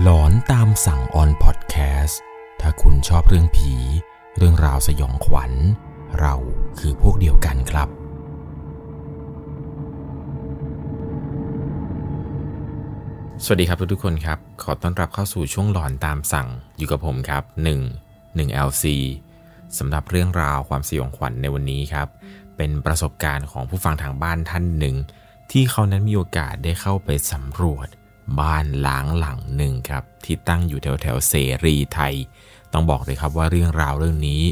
หลอนตามสั่งออนพอดแคสต์ถ้าคุณชอบเรื่องผี เรื่องราวสยองขวัญ เราคือพวกเดียวกันครับ สวัสดีครับทุกๆคนครับ ขอต้อนรับเข้าสู่ช่วงหลอนตามสั่งอยู่กับผมครับ 1 1 LC สำหรับเรื่องราวความสยองขวัญในวันนี้ครับ เป็นประสบการณ์ของผู้ฟังทางบ้านท่านหนึ่ง ที่เขานั้นมีโอกาสได้เข้าไปสำรวจ บ้านล้างหลังหนึ่งครับที่ตั้งอยู่แถวแถวเสรีไทย ต้องบอกเลยครับว่าเรื่องราวเรื่องนี้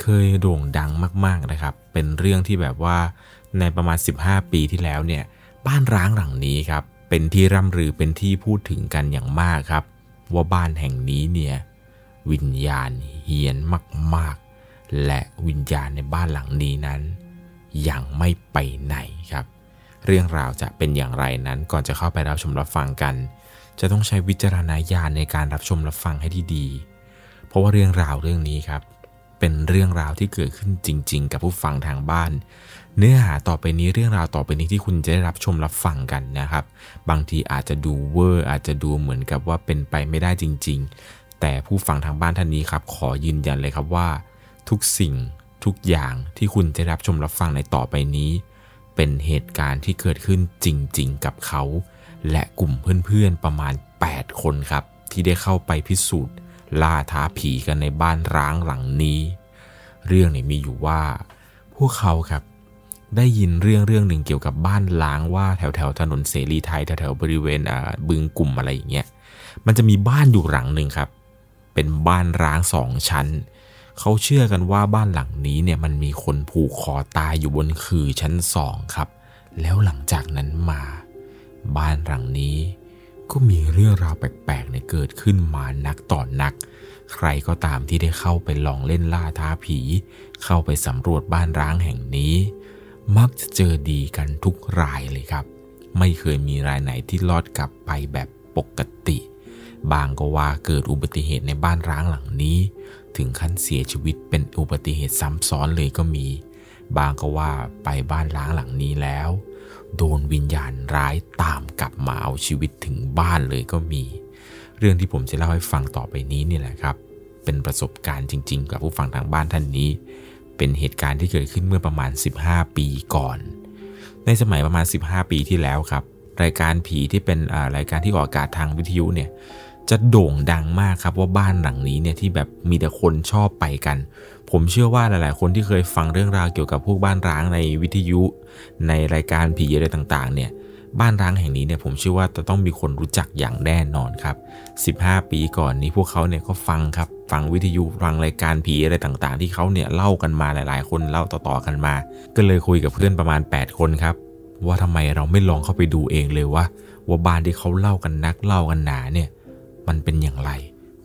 เคยโด่งดังมาก ๆนะครับ เป็นเรื่องที่แบบว่าในประมาณ 15 ปีที่แล้วเนี่ยบ้านร้างหลังนี้ครับเป็นที่ร่ำรือเป็นที่พูดถึงกันอย่างมากครับ ว่าบ้านแห่งนี้เนี่ยวิญญาณเฮียนมากๆ และวิญญาณในบ้านหลังนี้นั้นยังไม่ไปไหนครับ เรื่องราวจะเป็นอย่างไรนั้นก่อนจะเข้าไปรับชมรับฟังกัน จะต้องใช้วิจารณญาณในการรับชมรับฟังให้ดีๆ เพราะว่าเรื่องราวเรื่องนี้ครับ เป็นเรื่องราวที่เกิดขึ้นจริง ๆ กับผู้ฟังทางบ้าน เนื้อหาต่อไปนี้เรื่องราวต่อไปนี้ที่คุณจะได้รับชมรับฟังกันนะครับ บางทีอาจจะดูเวอร์อาจจะดูเหมือนกับว่าเป็นไปไม่ได้จริง ๆ แต่ผู้ฟังทางบ้านท่านนี้ครับขอยืนยันเลยครับว่า ทุกสิ่งทุกอย่างที่คุณจะรับชมรับฟังในต่อไปนี้ เป็นเหตุการณ์ที่เกิดขึ้นจริงๆ กับเขา และกลุ่มเพื่อนๆประมาณ 8 คนครับ ที่ได้เข้าไปพิสูจน์ ล่าท้าผีกันในบ้านร้างหลังนี้ เรื่องนี่ยมีอยู่ว่า พวกเขาครับได้ยินเรื่องเรื่องหนึ่งเกี่ยวกับบ้านล้างว่าแถวแถวๆถนนเสรีไทยแถวแถวๆบริเวณบึงกลุ่มอะไรอย่างเงี้ย มันจะมีบ้านอยู่หลังหนึ่งครับ เป็นบ้านร้างสองชั้น เขาเชื่อกันว่าบ้านหลังนี้เนี่ยมันมีคนผูกคอตายอยู่บนคือชั้นสองครับ แล้วหลังจากนั้นมา บ้านหลังนี้ก็มีเรื่องราวแปลกๆเนี่ยเกิดขึ้นมานักต่อนนัก ใครก็ตามที่ได้เข้าไปลองเล่นล่าท้าผี เข้าไปสำรวจบ้านร้างแห่งนี้ มักจะเจอดีกันทุกรายเลยครับ ไม่เคยมีรายไหนที่รอดกลับไปแบบปกติ บางก็ว่าเกิดอุบัติเหตุในบ้านร้างหลังนี้ ถึงขั้นเสียชีวิตเป็นอุบัติเหตุซ้ำซ้อนเลยก็มี บางก็ว่าไปบ้านร้างหลังนี้แล้ว โดนวิญญาณร้ายตามกลับมาเอาชีวิตถึงบ้านเลยก็มี เรื่องที่ผมจะเล่าให้ฟังต่อไปนี้นี่แหละครับ เป็นประสบการณ์จริง ๆ กับผู้ฟังทางบ้านท่านนี้ เป็นเหตุการณ์ที่เกิดขึ้นเมื่อประมาณ 15 ปีก่อน ในสมัยประมาณ 15 ปีที่แล้วครับ รายการผีที่เป็นอ่ารายการที่ออกอากาศทางวิทยุเนี่ย จะโด่งดังมากครับว่าบ้านหลังนี้เนี่ยที่แบบมีแต่คนชอบไปกัน ผมเชื่อว่าหลาย ๆ คนที่เคยฟังเรื่องราวเกี่ยวกับพวกบ้านร้างในวิทยุ ในรายการผีอะไรต่าง ๆ เนี่ยบ้านร้างแห่งนี้เนี่ยผมเชื่อว่าจะต้องมีคนรู้จักอย่างแน่นอนครับ 15 ปีก่อนนี้พวกเขาเนี่ยก็ฟังครับ ฟังวิทยุฟังรายการผีอะไรต่างๆ ที่เขาเนี่ยเล่ากันมาหลาย ๆ คนเล่าต่อๆกันมา ก็เลยคุยกับเพื่อนประมาณ 8 คนครับ ว่าทำไมเราไม่ลองเข้าไปดูเองเลยว่าว่าบ้านที่เขาเล่ากันนักเล่ากันหนาเนี่ย มันเป็นอย่างไร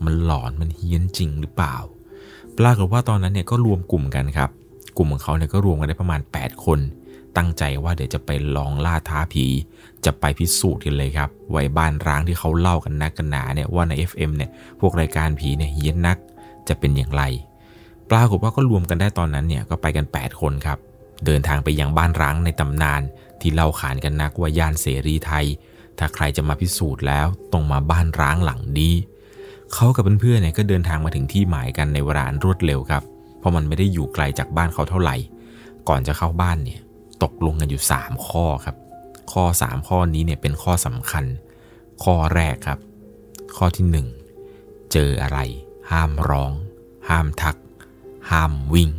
มันหลอนมันเฮี้ยนจริงหรือเปล่า ปรากฏว่าตอนนั้นเนี่ยก็รวมกลุ่มกันครับ กลุ่มของเขาเนี่ยก็รวมกันได้ประมาณ 8 คน ตั้งใจว่าเดี๋ยวจะไปลองล่าท้าผี จะไปพิสูจน์กันเลยครับไว้บ้านร้างที่เขาเล่ากันนักกันหนาเนี่ยว่าใน FM เนี่ยพวกรายการผีเนี่ยเฮี้ยนนักจะเป็นอย่างไร ปรากฏว่าก็รวมกันได้ตอนนั้นเนี่ยก็ไปกัน 8 คนครับเดินทางไปยังบ้านร้างในตำนานที่เล่าขานกันนักว่าย่านเสรีไทย ถ้าใครจะมาพิสูจน์แล้วต้องมาบ้านร้างหลังนี้ เขากับเพื่อนๆเนี่ยก็เดินทางมาถึงที่หมายกันในเวลาอันรวดเร็วครับ เพราะมันไม่ได้อยู่ไกลจากบ้านเขาเท่าไหร่ ก่อนจะเข้าบ้านเนี่ยตกลงกันอยู่ 3 ข้อครับ ข้อ 3 ข้อนี้เนี่ยเป็นข้อสำคัญ ข้อแรกครับ ข้อที่ 1 เจออะไร ห้ามร้อง ห้ามทัก ห้ามวิ่ง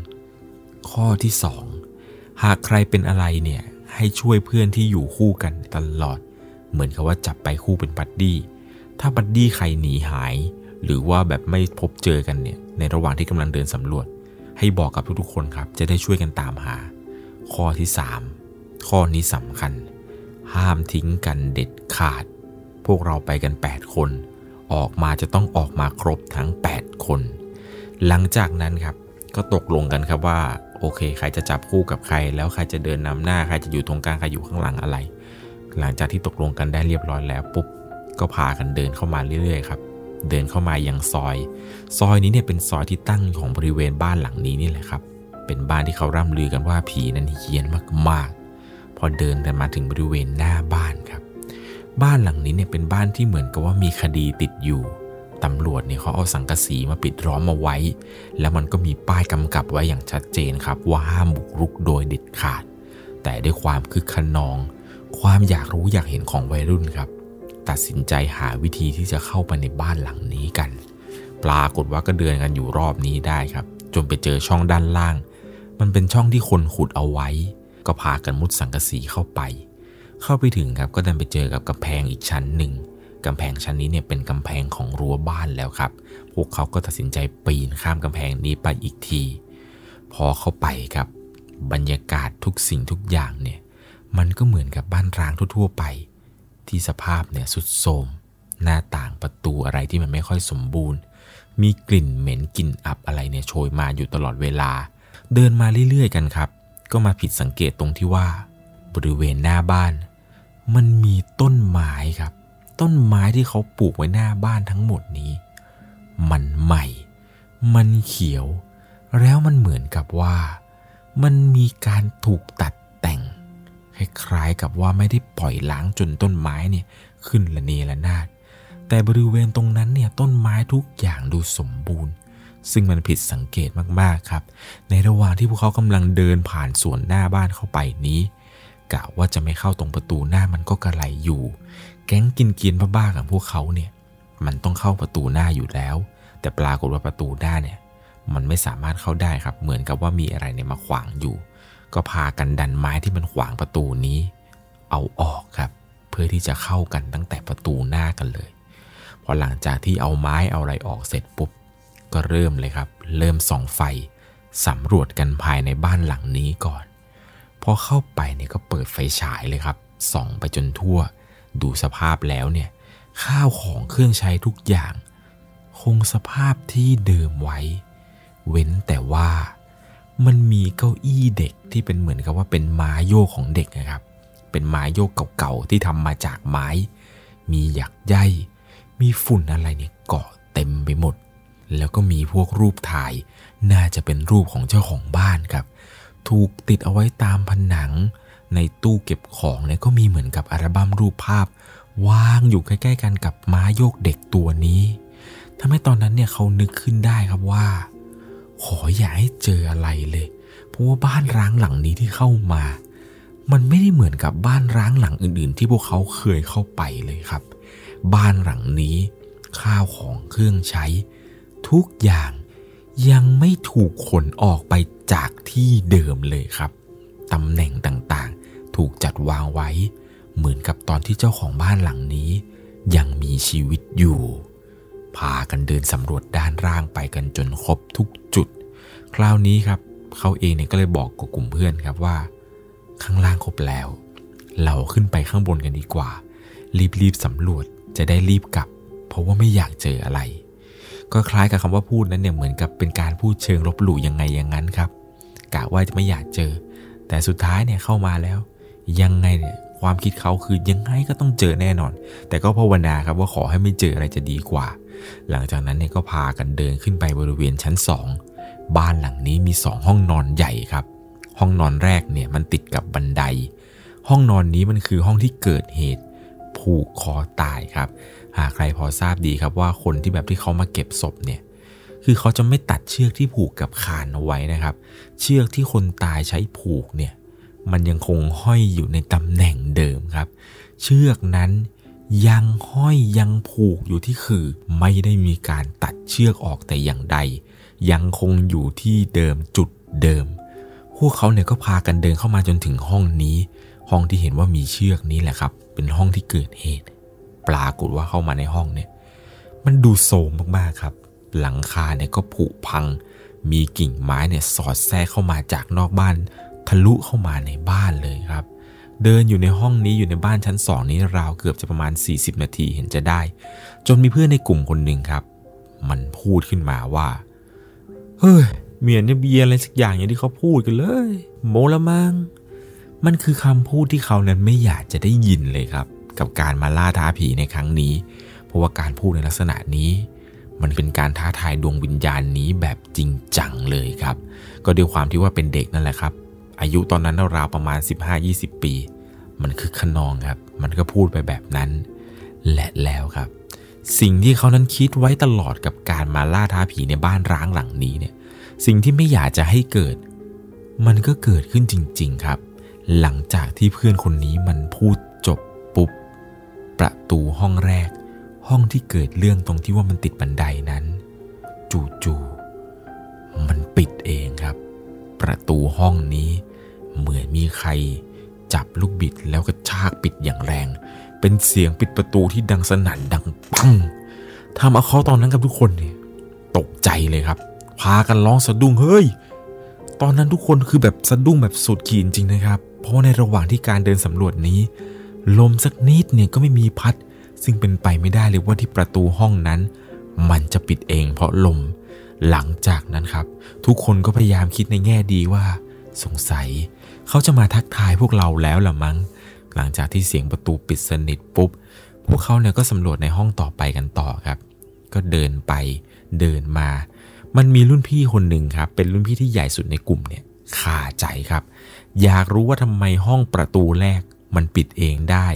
ข้อที่ 2 หากใครเป็นอะไรเนี่ยให้ช่วยเพื่อนที่อยู่คู่กันตลอด เหมือนกับว่าจับไปคู่เป็นบัดดี้ ถ้าบัดดี้ใครหนีหาย หรือว่าแบบไม่พบเจอกันเนี่ยในระหว่างที่กำลังเดินสำรวจ ให้บอกกับทุกๆคนครับ จะได้ช่วยกันตามหา ข้อที่ 3 ข้อนี้สำคัญ ห้ามทิ้งกันเด็ดขาด พวกเราไปกัน 8 คน ออกมาจะต้องออกมาครบทั้ง 8 คน หลังจากนั้นครับก็ตกลงกันครับว่าโอเค ใครจะจับคู่กับใคร แล้วใครจะเดินนำหน้า ใครจะอยู่ตรงกลาง ใครอยู่ข้างหลังอะไร หลังจากที่ตกลงกันได้เรียบร้อยแล้วปุ๊บก็พากันเดินเข้ามาเรื่อยๆครับ เดินเข้ามายังซอย ซอยนี้เนี่ยเป็นซอยที่ตั้งของบริเวณบ้านหลังนี้นี่แหละครับ เป็นบ้านที่เขาร่ำลือกันว่าผีนั้นเฮี้ยนมากๆ พอเดินกันมาถึงบริเวณหน้าบ้านครับ บ้านหลังนี้เนี่ยเป็นบ้านที่เหมือนกับว่ามีคดีติดอยู่ตำรวจเนี่ยเขาเอาสังกะสีมาปิดล้อมมาไว้ แล้วมันก็มีป้ายกำกับไว้อย่างชัดเจนครับ ว่าห้ามบุกรุกโดยเด็ดขาด แต่ด้วยความคึกขนอง ความอยากรู้อยากเห็นของวัยรุ่นครับ ตัดสินใจหาวิธีที่จะเข้าไปในบ้านหลังนี้กัน ปรากฏว่าก็เดินกันอยู่รอบนี้ได้ครับ จนไปเจอช่องด้านล่าง มันเป็นช่องที่คนขุดเอาไว้ ก็พากันมุดสังกะสีเข้าไป เข้าไปถึงครับก็ดันไปเจอกับกำแพงอีกชั้นหนึ่งกำแพงชั้นนี้เนี่ยเป็นกำแพงของรั้วบ้านแล้วครับ พวกเขาก็ตัดสินใจปีนข้ามกำแพงนี้ไปอีกที พอเข้าไปครับ บรรยากาศทุกสิ่งทุกอย่างเนี่ย มันก็เหมือนกับบ้านร้างทั่วๆไป ที่สภาพเนี่ยสุดโทรมหน้าต่างประตูอะไรที่มันไม่ค่อยสมบูรณ์ มีกลิ่นเหม็นกลิ่นอับอะไรเนี่ยโชยมาอยู่ตลอดเวลา เดินมาเรื่อยๆกันครับ ก็มาผิดสังเกตตรงที่ว่า บริเวณหน้าบ้าน มันมีต้นไม้ครับ ต้นไม้ที่เขาปลูกไว้หน้าบ้านทั้งหมดนี้ มันใหม่ มันเขียว แล้วมันเหมือนกับว่า มันมีการถูกตัด คล้ายๆกับว่าไม่ได้ปล่อยล้างจนต้นไม้เนี่ยขึ้นละเนระนาดแต่บริเวณตรงนั้นเนี่ยต้นไม้ทุกอย่างดูสมบูรณ์ ซึ่งมันผิดสังเกตมากๆครับ ในระหว่างที่พวกเขากำลังเดินผ่านสวนหน้าบ้านเข้าไปนี้กะว่าจะไม่เข้าตรงประตูหน้ามันก็กระไรอยู่ แก๊งกินเกียนบ้าๆของพวกเขาเนี่ยมันต้องเข้าประตูหน้าอยู่แล้ว แต่ปรากฏว่าประตูหน้าเนี่ยมันไม่สามารถเข้าได้ครับ เหมือนกับว่ามีอะไรเนี่ยมาขวางอยู่ ก็พากันดันไม้ที่มันขวางประตูนี้ เอาออกครับ เพื่อที่จะเข้ากันตั้งแต่ประตูหน้ากันเลย พอหลังจากที่เอาไม้เอาอะไรออกเสร็จปุ๊บ ก็เริ่มเลยครับ เริ่มส่องไฟสำรวจกันภายในบ้านหลังนี้ก่อนพอเข้าไปเนี่ยก็เปิดไฟฉายเลยครับส่องไปจนทั่ว ดูสภาพแล้วเนี่ยข้าวของเครื่องใช้ทุกอย่าง คงสภาพที่เดิมไว้ เว้นแต่ว่า มันมีเก้าอี้เด็กที่เป็นเหมือนกับว่าเป็นไม้โยกของเด็กนะครับ เป็นไม้โยกเก่าๆที่ทำมาจากไม้ มีหยักใยมีฝุ่นอะไรเนี่ยเกาะเต็มไปหมด แล้วก็มีพวกรูปถ่าย น่าจะเป็นรูปของเจ้าของบ้านครับ ถูกติดเอาไว้ตามผนัง ในตู้เก็บของเนี่ยก็มีเหมือนกับอัลบั้มรูปภาพวางอยู่ใกล้ๆกันกับม้าโยกเด็กตัวนี้ทำให้ตอนนั้นเนี่ยเขานึกขึ้นได้ครับว่า ขออย่าให้เจออะไรเลย เพราะว่าบ้านร้างหลังนี้ที่เข้ามา มันไม่ได้เหมือนกับบ้านร้างหลังอื่น ๆ ที่พวกเขาเคยเข้าไปเลยครับ บ้านหลังนี้ ข้าวของเครื่องใช้ ทุกอย่างยังไม่ถูกขนออกไปจากที่เดิมเลยครับตำแหน่งต่างๆ ถูกจัดวางไว้ เหมือนกับตอนที่เจ้าของบ้านหลังนี้ ยังมีชีวิตอยู่ พากันเดินสำรวจด้านล่างไปกันจนครบทุกจุด คราวนี้ครับเขาเองเนี่ยก็เลยบอกกับกลุ่มเพื่อนครับว่า ข้างล่างครบแล้ว เราขึ้นไปข้างบนกันดีกว่า รีบๆสำรวจจะได้รีบกลับ เพราะว่าไม่อยากเจออะไร ก็คล้ายกับคำว่าพูดนั้นเนี่ยเหมือนกับเป็นการพูดเชิงลบหลู่ยังไงอย่างนั้นครับกะว่าจะไม่อยากเจอ แต่สุดท้ายเนี่ยเข้ามาแล้ว ยังไงเนี่ยความคิดเขาคือยังไงก็ต้องเจอแน่นอน แต่ก็ภาวนาครับว่าขอให้ไม่เจออะไรจะดีกว่า หลังจากนั้นเนี่ยก็พากันเดินขึ้นไปบริเวณชั้นสองบ้านหลังนี้มีสองห้องนอนใหญ่ครับ ห้องนอนแรกเนี่ยมันติดกับบันได ห้องนอนนี้มันคือห้องที่เกิดเหตุผูกคอตายครับ หากใครพอทราบดีครับว่าคนที่แบบที่เขามาเก็บศพเนี่ย คือเขาจะไม่ตัดเชือกที่ผูกกับคานเอาไว้นะครับ เชือกที่คนตายใช้ผูกเนี่ย มันยังคงห้อยอยู่ในตำแหน่งเดิมครับ เชือกนั้น ยังห้อยยังผูกอยู่ที่คือ ไม่ได้มีการตัดเชือกออกแต่อย่างใด ยังคงอยู่ที่เดิมจุดเดิม พวกเขาเนี่ยก็พากันเดินเข้ามาจนถึงห้องนี้ ห้องที่เห็นว่ามีเชือกนี้แหละครับ เป็นห้องที่เกิดเหตุ ปรากฏว่าเข้ามาในห้องเนี่ย มันดูโทรมมากๆครับ หลังคาเนี่ยก็ผุพัง มีกิ่งไม้เนี่ยสอดแทรกเข้ามาจากนอกบ้าน ทะลุเข้ามาในบ้านเลยครับ เดินอยู่ในห้องนี้อยู่ในบ้านชั้นสองนี้ราวเกือบจะประมาณ 40 นาทีเห็นจะได้ จนมีเพื่อนในกลุ่มคนหนึ่งครับ มันพูดขึ้นมาว่า เฮ้ยเมียนเนี่ยเบียอะไรสักอย่างอย่างที่เขาพูดกันเลย โมละมังมันคือคำพูดที่เขานั้นไม่อยากจะได้ยินเลยครับ กับการมาล่าท้าผีในครั้งนี้ เพราะว่าการพูดในลักษณะนี้ มันเป็นการท้าทายดวงวิญญาณนี้แบบจริงจังเลยครับ ก็ด้วยความที่ว่าเป็นเด็กนั่นแหละครับ อายุตอนนั้นราวประมาณ 15-20 ปี มันคือขนองครับ มันก็พูดไปแบบนั้น และแล้วครับ สิ่งที่เขานั้นคิดไว้ตลอดกับการมาล่าท้าผีในบ้านร้างหลังนี้เนี่ย สิ่งที่ไม่อยากจะให้เกิด มันก็เกิดขึ้นจริง ๆครับ หลังจากที่เพื่อนคนนี้มันพูดจบปุ๊บ ประตูห้องแรก ห้องที่เกิดเรื่องตรงที่ว่ามันติดบันไดนั้น จู่ๆมันปิดเองครับ ประตูห้องนี้ เหมือนมีใคร จับลูกบิดแล้วก็ชากปิดอย่างแรง เป็นเสียงปิดประตูที่ดังสนั่นดังปังทำเอาเขาตอนนั้นกับทุกคนเนี่ยตกใจเลยครับ พากันร้องสะดุ้งเฮ้ย ตอนนั้นทุกคนคือแบบสะดุ้งแบบสุดขีดจริงนะครับ เพราะในระหว่างที่การเดินสำรวจนี้ ลมสักนิดเนี่ยก็ไม่มีพัด ซึ่งเป็นไปไม่ได้เลยว่าที่ประตูห้องนั้น มันจะปิดเองเพราะลม หลังจากนั้นครับ ทุกคนก็พยายามคิดในแง่ดีว่า สงสัย เขาจะมาทักทายพวกเราแล้วล่ะมั้ง หลังจากที่เสียงประตูปิดสนิทปุ๊บ พวกเขาเนี่ยก็สำรวจในห้องต่อไปกันต่อครับ ก็เดินไปเดินมา มันมีรุ่นพี่คนหนึ่งครับ เป็นรุ่นพี่ที่ใหญ่สุดในกลุ่มเนี่ยขาใจครับ อยากรู้ว่าทำไมห้องประตูแรกมันปิดเองได้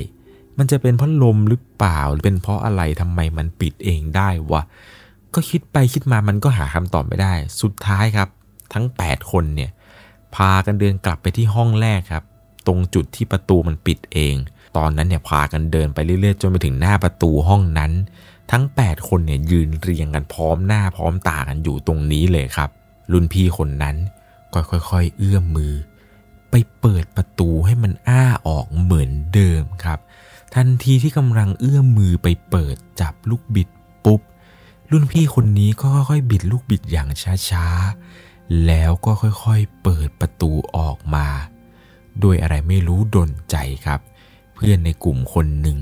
มันจะเป็นเพราะลมหรือเปล่า หรือเป็นเพราะอะไรทำไมมันปิดเองได้วะ ก็คิดไปคิดมามันก็หาคำตอบไม่ได้ สุดท้ายครับ ทั้ง 8 คนเนี่ย พากันเดินกลับไปที่ห้องแรกครับ ตรงจุดที่ประตูมันปิดเอง ตอนนั้นเนี่ยพากันเดินไปเรื่อยๆ จนไปถึงหน้าประตูห้องนั้น ทั้ง 8 คนเนี่ยยืนเรียงกันพร้อมหน้าพร้อมตากันอยู่ตรงนี้เลยครับ รุ่นพี่คนนั้นก็ค่อยๆ เอื้อมมือ ไปเปิดประตูให้มันอ้าออกเหมือนเดิมครับ ทันทีที่กำลังเอื้อมมือไปเปิดจับลูกบิดปุ๊บ รุ่นพี่คนนี้ก็ค่อยๆบิดลูกบิดอย่างช้าๆ แล้วก็ค่อยๆเปิดประตูออกมาด้วยอะไรไม่รู้ดนใจครับ เพื่อนในกลุ่มคนหนึ่ง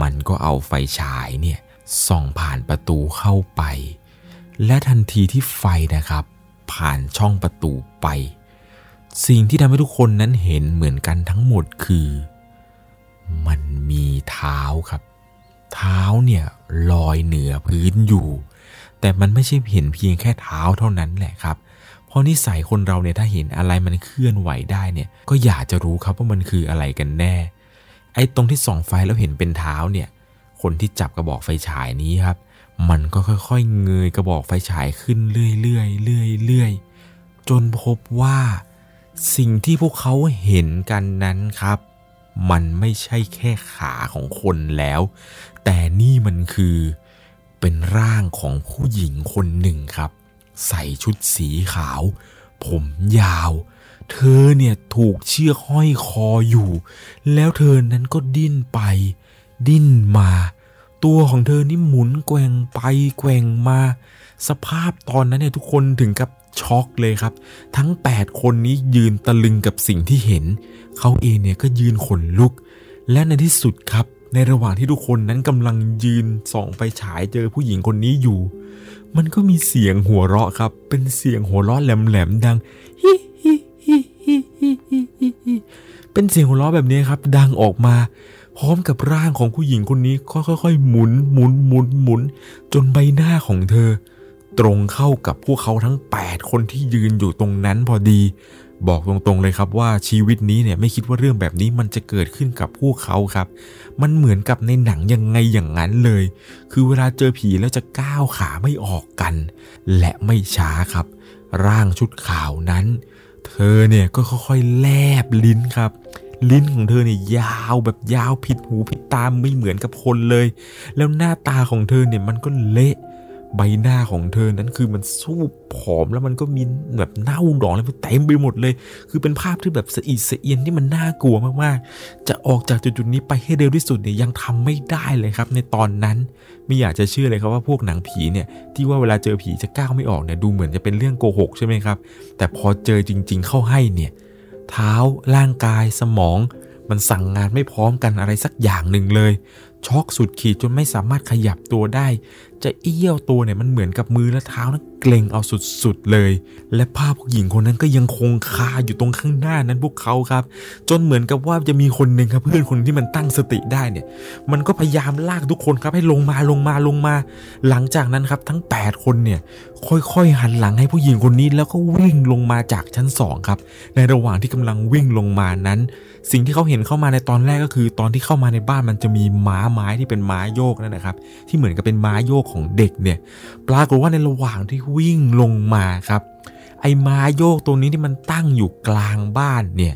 มันก็เอาไฟฉายเนี่ยส่องผ่านประตูเข้าไป และทันทีที่ไฟนะครับ ผ่านช่องประตูไป สิ่งที่ทำให้ทุกคนนั้นเห็นเหมือนกันทั้งหมดคือ มันมีเท้าครับ เท้าเนี่ยลอยเหนือพื้นอยู่ แต่มันไม่ใช่เห็นเพียงแค่เท้าเท่านั้นแหละครับ ราะนิสัยคนเราเนี่ยถ้าเห็นอะไรมันเคลื่อนไหวได้เนี่ยก็อยากจะรู้ครับว่ามันคืออะไรกันแน่ ไอ้ตรงที่ส่องไฟแล้วเห็นเป็นเท้าเนี่ยคนที่จับกระบอกไฟฉายนี้ครับ มันก็ค่อยๆเงยกระบอกไฟฉายขึ้นเรื่อยๆเรื่อยๆจนพบว่าสิ่งที่พวกเขาเห็นกันนั้นครับ มันไม่ใช่แค่ขาของคนแล้ว แต่นี่มันคือเป็นร่างของผู้หญิงคนหนึ่งครับ ใส่ชุดสีขาว ผมยาว เธอเนี่ยถูกเชือกห้อยคออยู่ แล้วเธอนั้นก็ดิ้นไป ดิ้นมา ตัวของเธอนี่หมุนแกว่งไปแกว่งมา สภาพตอนนั้นเนี่ยทุกคนถึงกับช็อกเลยครับ ทั้ง 8 คนนี้ยืนตะลึงกับสิ่งที่เห็น เขาเองเนี่ยก็ยืนขนลุก และในที่สุดครับ ในระหว่างที่ทุกคนนั้นกำลังยืนส่องไปฉายเจอผู้หญิงคนนี้อยู่ มันก็มีเสียงหัวเราะครับ เป็นเสียงหัวเราะแหลมๆดังฮิฮิฮิฮิฮิฮิฮิเป็นเสียงหัวเราะแบบนี้ครับ ดังออกมา พร้อมกับร่างของผู้หญิงคนนี้ค่อยๆหมุนหมุนหมุนหมุน จนใบหน้าของเธอ ตรงเข้ากับพวกเขาทั้ง 8 คนที่ยืนอยู่ตรงนั้นพอดี บอกตรงๆเลยครับว่าชีวิตนี้เนี่ยไม่คิดว่าเรื่องแบบนี้มันจะเกิดขึ้นกับพวกเขาครับ มันเหมือนกับในหนังยังไงอย่างนั้นเลย คือเวลาเจอผีแล้วจะก้าวขาไม่ออกกัน และไม่ช้าครับ ร่างชุดขาวนั้น เธอเนี่ยก็ค่อยๆแลบลิ้นครับลิ้นของเธอเนี่ยยาวแบบยาวผิดหูผิดตามไม่เหมือนกับคนเลย แล้วหน้าตาของเธอเนี่ยมันก็เละ ใบหน้าของเธอนั้นคือมันสู้ผอมแล้วมันก็มีแบบเน่าหนองอะไรเต็มไปหมดเลย คือเป็นภาพที่แบบสะอิดสะเอียนที่มันน่ากลัวมากๆ จะออกจากจุดๆนี้ไปให้เร็วที่สุดเนี่ยยังทำไม่ได้เลยครับ ในตอนนั้นไม่อยากจะเชื่อเลยครับว่าพวกหนังผีเนี่ยที่ว่าเวลาเจอผีจะก้าวไม่ออกเนี่ยดูเหมือนจะเป็นเรื่องโกหกใช่ไหมครับ แต่พอเจอจริง ๆ เข้าให้เนี่ยเท้าร่างกายสมอง มันสั่งงานไม่พร้อมกันอะไรสักอย่างหนึ่งเลย ช็อกสุดขีดจนไม่สามารถขยับตัวได้ จะเอี้ยวตัวเนี่ยมันเหมือนกับมือและเท้านั้นเกรงเอาสุดๆเลย และภาพผู้หญิงคนนั้นก็ยังคงคาอยู่ตรงข้างหน้านั้นพวกเขาครับ จนเหมือนกับว่าจะมีคนหนึ่งครับเพื่อนคนที่มันตั้งสติได้เนี่ย มันก็พยายามลากทุกคนครับให้ลงมาลงมาลงมา หลังจากนั้นครับทั้ง 8 คนเนี่ยค่อยๆหันหลังให้ผู้หญิงคนนี้แล้วก็วิ่งลงมาจากชั้นสองครับในระหว่างที่กำลังวิ่งลงมานั้น สิ่งที่เขาเห็นเข้ามาในตอนแรกก็คือ ตอนที่เข้ามาในบ้านมันจะมีม้าไม้ที่เป็นม้าโยกนั่นนะครับ ที่เหมือนกับเป็นม้าโยกของเด็กเนี่ย ปรากฏว่าในระหว่างที่วิ่งลงมาครับ ไอ้ม้าโยกตัวนี้ที่มันตั้งอยู่กลางบ้านเนี่ย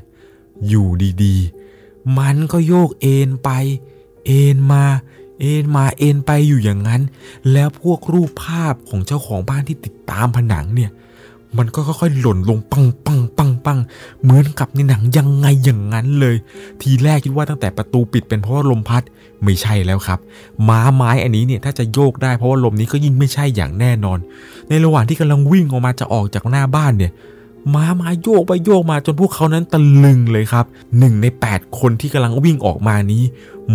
อยู่ดีๆ มันก็โยกเอ็นไป เอ็นมา เอ็นมาเอ็นไปอยู่อย่างนั้น แล้วพวกรูปภาพของเจ้าของบ้านที่ติดตามผนังเนี่ย มันก็ค่อยๆหล่นลงปังปังปังปังเหมือนกับในหนังยังไงอย่างนั้นเลย ทีแรกคิดว่าตั้งแต่ประตูปิดเป็นเพราะว่าลมพัดไม่ใช่แล้วครับ ม้าไม้อันนี้เนี่ยถ้าจะโยกได้เพราะว่าลมนี้ก็ยิ่งไม่ใช่อย่างแน่นอน ในระหว่างที่กำลังวิ่งออกมาจะออกจากหน้าบ้านเนี่ยม้ามาโยกไปโยกมาจนพวกเขานั้นตะลึงเลยครับหนึ่งใน 8 คนที่กำลังวิ่งออกมานี้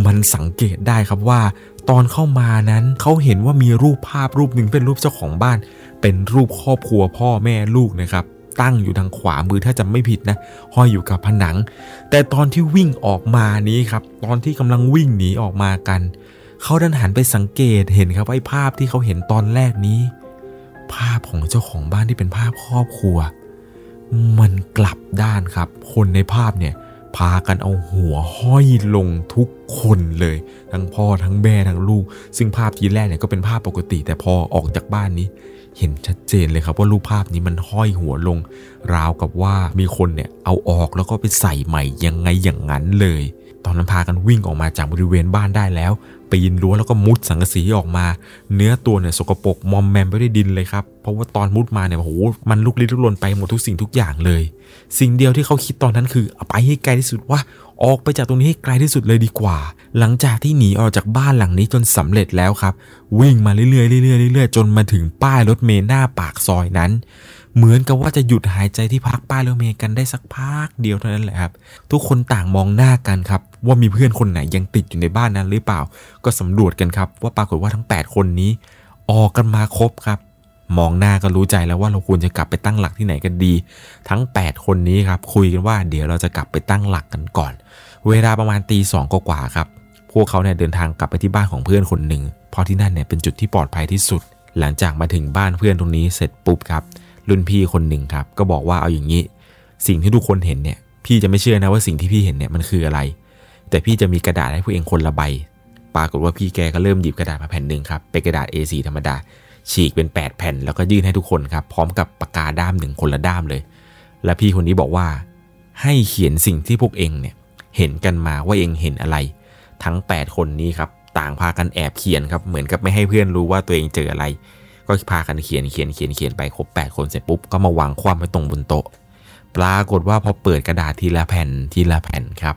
มันสังเกตได้ครับว่า ตอนเข้ามานั้นเขาเห็นว่ามีรูปภาพรูปหนึ่งเป็นรูปเจ้าของบ้าน เป็นรูปครอบครัวพ่อแม่ลูกนะครับตั้งอยู่ทางขวามือถ้าจำไม่ผิดนะห้อยอยู่กับผนัง แต่ตอนที่วิ่งออกมานี้ครับตอนที่กำลังวิ่งหนีออกมากันเขาดันหันไปสังเกตเห็นครับไอ้ภาพที่เขาเห็นตอนแรกนี้ ภาพของเจ้าของบ้านที่เป็นภาพครอบครัว มันกลับด้านครับ คนในภาพเนี่ย พากันเอาหัวห้อยลงทุกคนเลย ทั้งพ่อทั้งแม่ทั้งลูก ซึ่งภาพทีแรกเนี่ยก็เป็นภาพปกติ แต่พอออกจากบ้านนี้ เห็นชัดเจนเลยครับว่ารูปภาพนี้มันห้อยหัวลง ราวกับว่ามีคนเนี่ยเอาออกแล้วก็ไปใส่ใหม่ยังไงอย่างนั้นเลย ตอนนั้นพากันวิ่งออกมาจากบริเวณบ้านได้แล้ว ปยินรั้วแล้วก็มุดสังกะสีออกมา เนื้อตัวเนี่ยสกปรกมอมแมมไปด้วยดินเลยครับเพราะว่าตอนมุดมาเนี่ยโอ้โหมันลุกลี้ลุกลนไปหมดทุกสิ่งทุกอย่างเลย สิ่งเดียวที่เขาคิดตอนนั้นคือเอาไปให้ไกลที่สุดว่าออกไปจากตรงนี้ให้ไกลที่สุดเลยดีกว่า หลังจากที่หนีออกจากบ้านหลังนี้จนสำเร็จแล้วครับ วิ่งมาเรื่อยๆเรื่อยๆเรื่อยๆจนมาถึงป้ายรถเมล์หน้าปากซอยนั้น เหมือนกับว่าจะหยุดหายใจที่พักป้ายรถเมล์กันได้สักพักเดียวเท่านั้นแหละครับ ทุกคนต่างมองหน้ากันครับ ว่ามีเพื่อนคนไหนยังติดอยู่ในบ้านนั้นหรือเปล่า ก็สำรวจกันครับ ว่าปรากฏว่าทั้ง 8 คนนี้ ออกกันมาครบครับ มองหน้าก็รู้ใจแล้วว่าเราควรจะกลับไปตั้งหลักที่ไหนกันดี ทั้ง 8 คนนี้ครับ คุยกันว่าเดี๋ยวเราจะกลับไปตั้งหลักกันก่อน เวลาประมาณตีสองกว่าครับ พวกเขาเนี่ยเดินทางกลับไปที่บ้านของเพื่อนคนหนึ่งเพราะที่นั่นเนี่ยเป็นจุดที่ปลอดภัยที่สุด หลังจากมาถึงบ้านเพื่อนตรงนี้เสร็จปุ๊บครับรุ่นพี่คนหนึ่งครับ ก็บอกว่าเอาอย่างนี้ สิ่งที่ทุกคนเห็นเนี่ย พี่จะไม่เชื่อนะว่าสิ่งที่พี่เห็นเนี่ยมันคืออะไร แต่พี่จะมีกระดาษให้พวกเองคนละใบ ปรากฏว่าพี่แกก็เริ่มหยิบกระดาษมาแผ่นหนึ่งครับ เป็นกระดาษ A4 ธรรมดา ฉีกเป็น 8 แผ่น แล้วก็ยื่นให้ทุกคนครับ พร้อมกับปากกาด้ามหนึ่งคนละด้ามเลย และพี่คนนี้บอกว่า ให้เขียนสิ่งที่พวกเองเนี่ยเห็นกันมาว่าเองเห็นอะไร ทั้ง 8 คนนี้ครับต่างพากันแอบเขียนครับ เหมือนกับไม่ให้เพื่อนรู้ว่าตัวเองเจออะไร ก็พากันเขียนเขียนเขียนเขียนไปครบ 8 คนเสร็จปุ๊บก็มาวางความไว้ตรงบนโต๊ะ ปรากฏว่าพอเปิดกระดาษทีละแผ่นทีละแผ่นครับ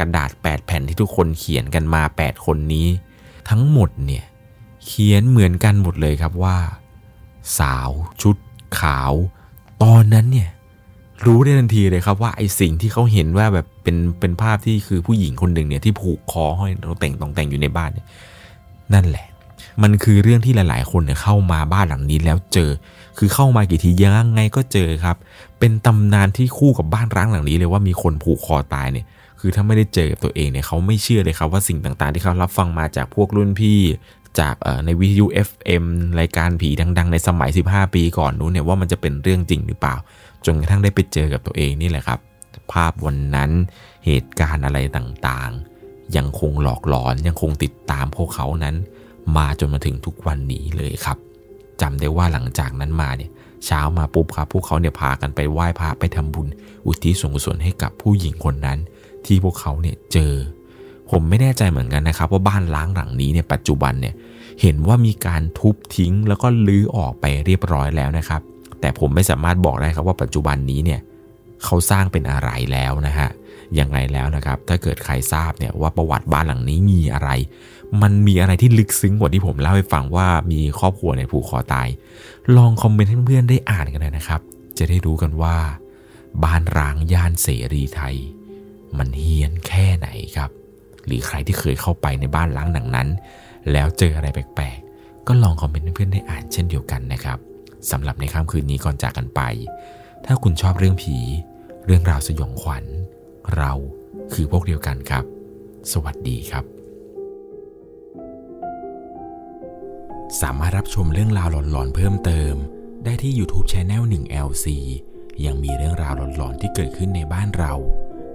กระดาษ 8 แผ่นที่ทุกคนเขียนกันมา 8 คนนี้ ทั้งหมดเนี่ยเขียนเหมือนกันหมดเลยครับว่า สาวชุดขาว ตอนนั้นเนี่ยรู้ได้ทันทีเลยครับว่าไอสิ่งที่เขาเห็นว่าแบบเป็นเป็นภาพที่คือผู้หญิงคนหนึ่งเนี่ยที่ผูกคอห้อยตองแต่งตองแต่งอยู่ในบ้านเนี่ยนั่นแหละ มันคือเรื่องที่หลาย ๆ คนเนี่ยเข้ามาบ้านหลังนี้แล้วเจอ คือเข้ามากี่ทียังไงก็เจอครับ เป็นตำนานที่คู่กับบ้านร้างหลังนี้เลยว่ามีคนผูกคอตายเนี่ย คือถ้าไม่ได้เจอกับตัวเองเนี่ยเขาไม่เชื่อเลยครับว่าสิ่งต่างๆ ที่เขารับฟังมาจากพวกรุ่นพี่จากในวิทยุ FM รายการผีดัง ๆ ในสมัย 15 ปีก่อนนู้นเนี่ยว่ามันจะเป็นเรื่องจริงหรือเปล่า จนกระทั่งได้ไปเจอกับตัวเองนี่แหละครับ ภาพวันนั้นเหตุการณ์อะไรต่างๆ ยังคงหลอกหลอนยังคงติดตามพวกเขานั้น มาจนมาถึงทุกวันนี้เลยครับจำได้ว่าหลังจากนั้นมาเนี่ยเช้ามาปุ๊บครับพวกเขาเนี่ยพากันไปไหว้พระไปทำบุญ อุทิศส่วนกุศลให้กับผู้หญิงคนนั้น ที่พวกเขาเนี่ยเจอ ผมไม่แน่ใจเหมือนกันนะครับ ว่าบ้านล้างหลังนี้เนี่ยปัจจุบันเนี่ยเห็นว่ามีการทุบทิ้งแล้วก็ลื้อออกไปเรียบร้อยแล้วนะครับ แต่ผมไม่สามารถบอกได้ครับว่าปัจจุบันนี้เนี่ยเขาสร้างเป็นอะไรแล้วนะฮะยังไงแล้วนะครับ ถ้าเกิดใครทราบเนี่ยว่าประวัติบ้านหลังนี้มีอะไร มันมีอะไรที่ลึกซึ้งกว่าที่ผมเล่าให้ฟังว่ามีครอบครัวในผูกคอตาย ลองคอมเมนต์ให้เพื่อนๆได้อ่านกันนะครับ จะได้รู้กันว่า บ้านร้างย่านเสรีไทย มันเฮี้ยนแค่ไหนครับ หรือใครที่เคยเข้าไปในบ้านล้างหนังนั้น แล้วเจออะไรแปลกๆ ก็ลองคอมเมนต์เพื่อนๆได้อ่านเช่นเดียวกันนะครับสำหรับในค่ำคืนนี้ก่อนจากกันไป ถ้าคุณชอบเรื่องผี เรื่องราวสยองขวัญ เราคือพวกเดียวกันครับ สวัสดีครับ สามารถรับชมเรื่องราวหลอนๆ เพิ่มเติม ได้ที่ YouTube c h anel 1 LC ยังมีเรื่องราวหลอนๆที่เกิดขึ้นในบ้านเรา